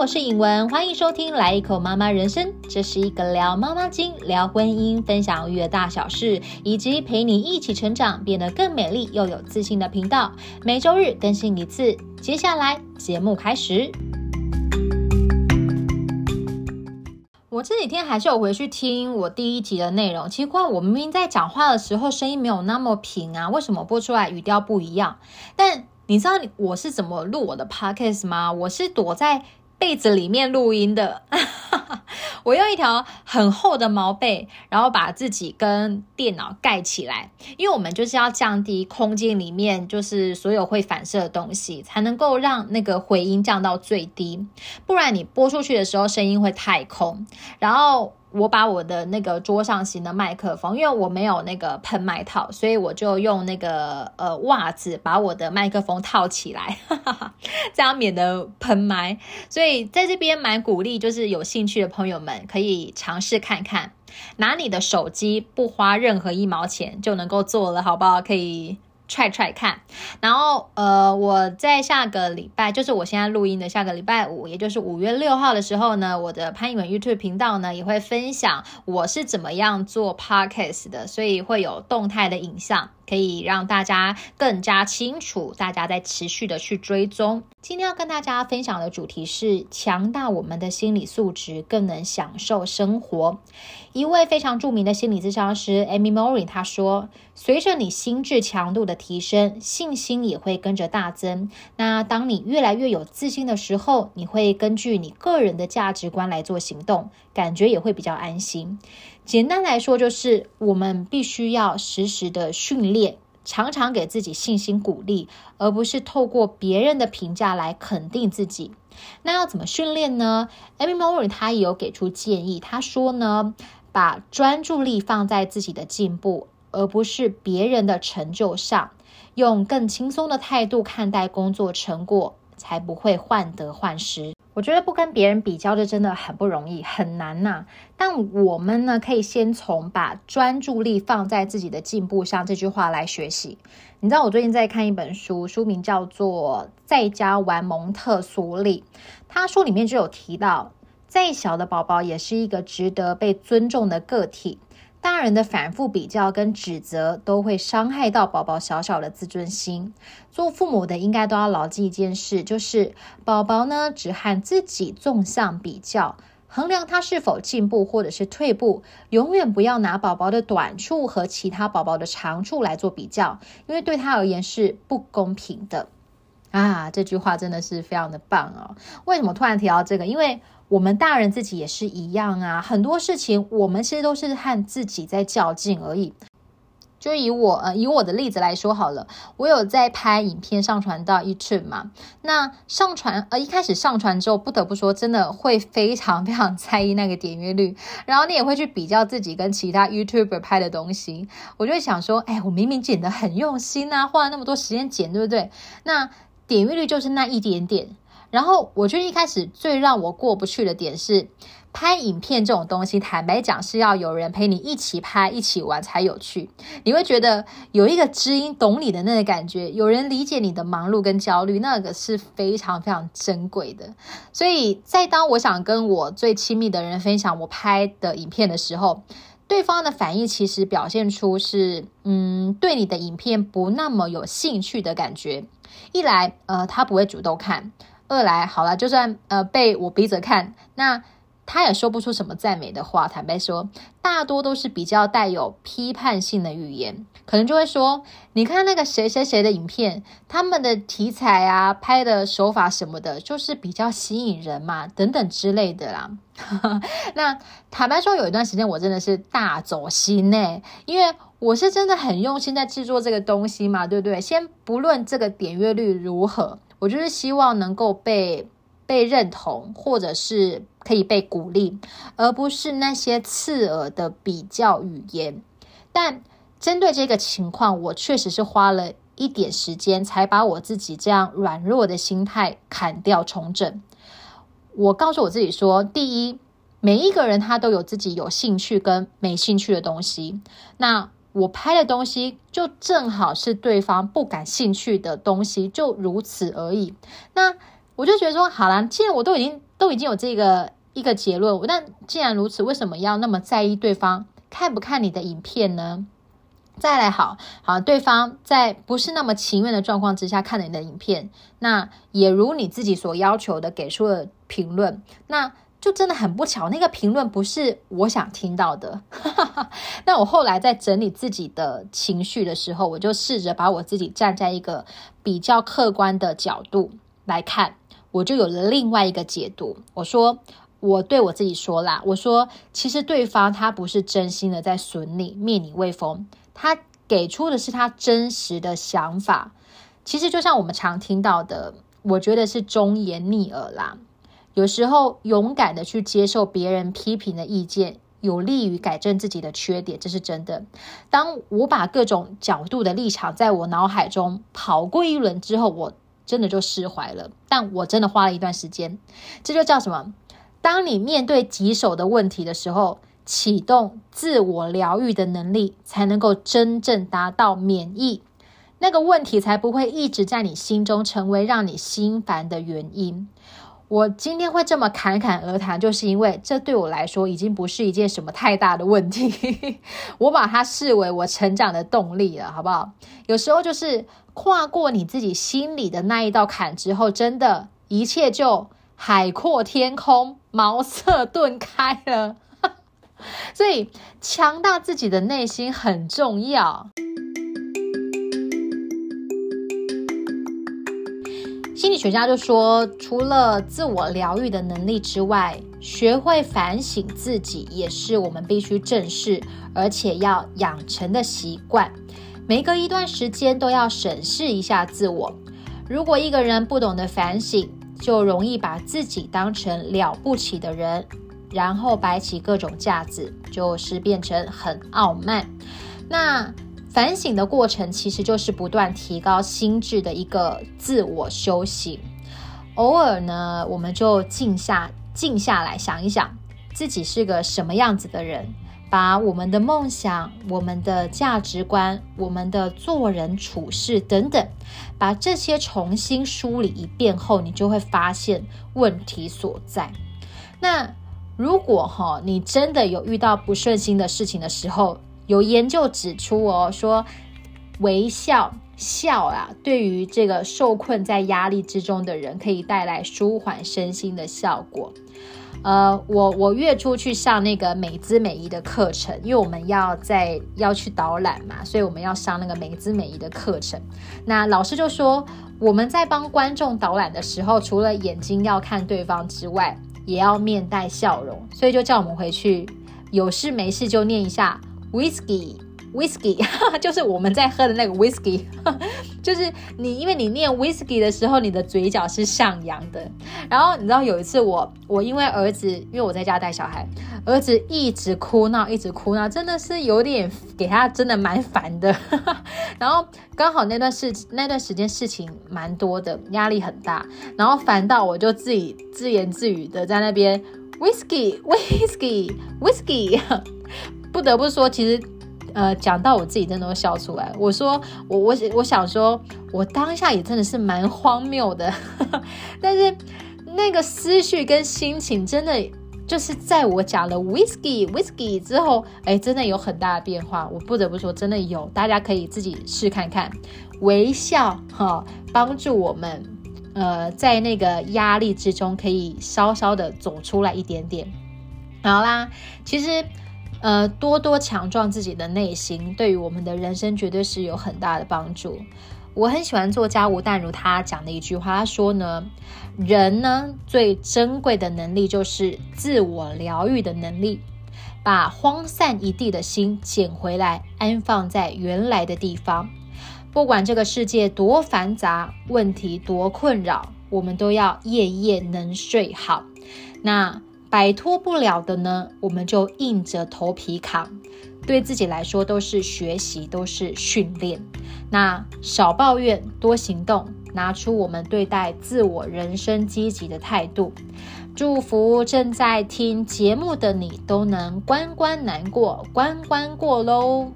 我是尹文，欢迎收听《来一口妈妈人生》，这是一个聊妈妈经、聊婚姻、分享育儿大小事，以及陪你一起成长，变得更美丽又有自信的频道。每周日更新一次。接下来节目开始。我这几天还是有回去听我第一集的内容，奇怪，我明明在讲话的时候声音没有那么平啊，为什么播出来语调不一样？但你知道我是怎么录我的 podcast 吗？我是躲在。被子里面录音的，我用一条很厚的毛被，然后把自己跟电脑盖起来，因为我们就是要降低空间里面就是所有会反射的东西，才能够让那个回音降到最低，不然你播出去的时候声音会太空，然后。我把我的那个桌上型的麦克风，因为我没有那个喷麦套，所以我就用那个呃袜子把我的麦克风套起来，这样免得喷麦。所以在这边蛮鼓励，就是有兴趣的朋友们可以尝试看看，拿你的手机不花任何一毛钱就能够做了，好不好？可以。踹踹看，然后呃，我在下个礼拜，就是我现在录音的下个礼拜五，也就是五月六号的时候呢，我的潘一文 YouTube 频道呢也会分享我是怎么样做 Podcast 的，所以会有动态的影像。可以让大家更加清楚，大家在持续的去追踪。今天要跟大家分享的主题是强大我们的心理素质，更能享受生活。一位非常著名的心理咨询师 Amy Morin 他说：“随着你心智强度的提升，信心也会跟着大增。那当你越来越有自信的时候，你会根据你个人的价值观来做行动，感觉也会比较安心。”简单来说，就是我们必须要时时的训练，常常给自己信心鼓励，而不是透过别人的评价来肯定自己。那要怎么训练呢？Amy m o r i 他也有给出建议，他说呢，把专注力放在自己的进步，而不是别人的成就上，用更轻松的态度看待工作成果，才不会患得患失。我觉得不跟别人比较，这真的很不容易，很难呐。但我们呢，可以先从把专注力放在自己的进步上这句话来学习。你知道，我最近在看一本书，书名叫做《在家玩蒙特梭利》，他书里面就有提到，再小的宝宝也是一个值得被尊重的个体。大人的反复比较跟指责都会伤害到宝宝小小的自尊心。做父母的应该都要牢记一件事，就是宝宝呢只和自己纵向比较，衡量他是否进步或者是退步，永远不要拿宝宝的短处和其他宝宝的长处来做比较，因为对他而言是不公平的。啊，这句话真的是非常的棒哦！为什么突然提到这个？因为我们大人自己也是一样啊，很多事情我们其实都是和自己在较劲而已。就以我呃以我的例子来说好了，我有在拍影片上传到 YouTube 嘛？那上传呃一开始上传之后，不得不说真的会非常非常在意那个点阅率，然后你也会去比较自己跟其他 YouTuber 拍的东西，我就会想说，哎，我明明剪得很用心啊，花了那么多时间剪，对不对？那点阅率就是那一点点。然后我觉得一开始最让我过不去的点是，拍影片这种东西，坦白讲是要有人陪你一起拍、一起玩才有趣。你会觉得有一个知音懂你的那个感觉，有人理解你的忙碌跟焦虑，那个是非常非常珍贵的。所以在当我想跟我最亲密的人分享我拍的影片的时候，对方的反应其实表现出是，嗯，对你的影片不那么有兴趣的感觉。一来，呃，他不会主动看。二来好了，就算呃被我逼着看，那他也说不出什么赞美的话。坦白说，大多都是比较带有批判性的语言，可能就会说：“你看那个谁谁谁的影片，他们的题材啊、拍的手法什么的，就是比较吸引人嘛，等等之类的啦。”那坦白说，有一段时间我真的是大走心呢，因为我是真的很用心在制作这个东西嘛，对不对？先不论这个点阅率如何。我就是希望能够被被认同，或者是可以被鼓励，而不是那些刺耳的比较语言。但针对这个情况，我确实是花了一点时间，才把我自己这样软弱的心态砍掉重整。我告诉我自己说：第一，每一个人他都有自己有兴趣跟没兴趣的东西。那我拍的东西就正好是对方不感兴趣的东西，就如此而已。那我就觉得说，好了，既然我都已经都已经有这个一个结论，那既然如此，为什么要那么在意对方看不看你的影片呢？再来，好好，对方在不是那么情愿的状况之下看了你的影片，那也如你自己所要求的给出了评论，那就真的很不巧，那个评论不是我想听到的。那我后来在整理自己的情绪的时候，我就试着把我自己站在一个比较客观的角度来看，我就有了另外一个解读。我说，我对我自己说啦，我说，其实对方他不是真心的在损你，灭你威风。他给出的是他真实的想法，其实就像我们常听到的，我觉得是忠言逆耳啦。有时候勇敢的去接受别人批评的意见，有利于改正自己的缺点，这是真的。当我把各种角度的立场在我脑海中跑过一轮之后，我真的就释怀了。但我真的花了一段时间，这就叫什么？当你面对棘手的问题的时候。启动自我疗愈的能力，才能够真正达到免疫，那个问题才不会一直在你心中成为让你心烦的原因。我今天会这么侃侃而谈，就是因为这对我来说已经不是一件什么太大的问题，我把它视为我成长的动力了，好不好？有时候就是跨过你自己心里的那一道坎之后，真的，一切就海阔天空，茅塞顿开了。所以，强大自己的内心很重要。心理学家就说，除了自我疗愈的能力之外，学会反省自己也是我们必须正视而且要养成的习惯。每隔一段时间都要审视一下自我。如果一个人不懂得反省，就容易把自己当成了不起的人。然后摆起各种架子，就是变成很傲慢。那反省的过程其实就是不断提高心智的一个自我修行。偶尔呢，我们就静下静下来想一想，自己是个什么样子的人，把我们的梦想、我们的价值观、我们的做人处事等等，把这些重新梳理一遍后，你就会发现问题所在。那。如果哈，你真的有遇到不顺心的事情的时候，有研究指出哦，说微笑笑啊，对于这个受困在压力之中的人，可以带来舒缓身心的效果。呃，我我月初去上那个美姿美仪的课程，因为我们要在要去导览嘛，所以我们要上那个美姿美仪的课程。那老师就说，我们在帮观众导览的时候，除了眼睛要看对方之外，也要面带笑容，所以就叫我们回去，有事没事就念一下 whiskey whiskey，就是我们在喝的那个 whiskey，就是你因为你念 Whisky 的时候，你的嘴角是上扬的。然后你知道有一次我我因为儿子，因为我在家带小孩，儿子一直哭闹，一直哭闹，真的是有点给他真的蛮烦的。然后刚好那段事那段时间事情蛮多的，压力很大，然后烦到我就自己自言自语的在那边 Whisky，Whisky，Whisky 不得不说其实。呃，讲到我自己真的会笑出来。我说，我我我想说，我当下也真的是蛮荒谬的，但是那个思绪跟心情真的就是在我讲了 whiskey whiskey 之后，哎，真的有很大的变化。我不得不说，真的有，大家可以自己试看看，微笑哈，帮助我们呃在那个压力之中可以稍稍的走出来一点点。好啦，其实。呃，多多强壮自己的内心，对于我们的人生绝对是有很大的帮助。我很喜欢作家吴淡如他讲的一句话，他说呢，人呢最珍贵的能力就是自我疗愈的能力，把荒散一地的心捡回来，安放在原来的地方。不管这个世界多繁杂，问题多困扰，我们都要夜夜能睡好。那。摆脱不了的呢，我们就硬着头皮扛。对自己来说，都是学习，都是训练。那少抱怨，多行动，拿出我们对待自我人生积极的态度。祝福正在听节目的你，都能关关难过关关过喽。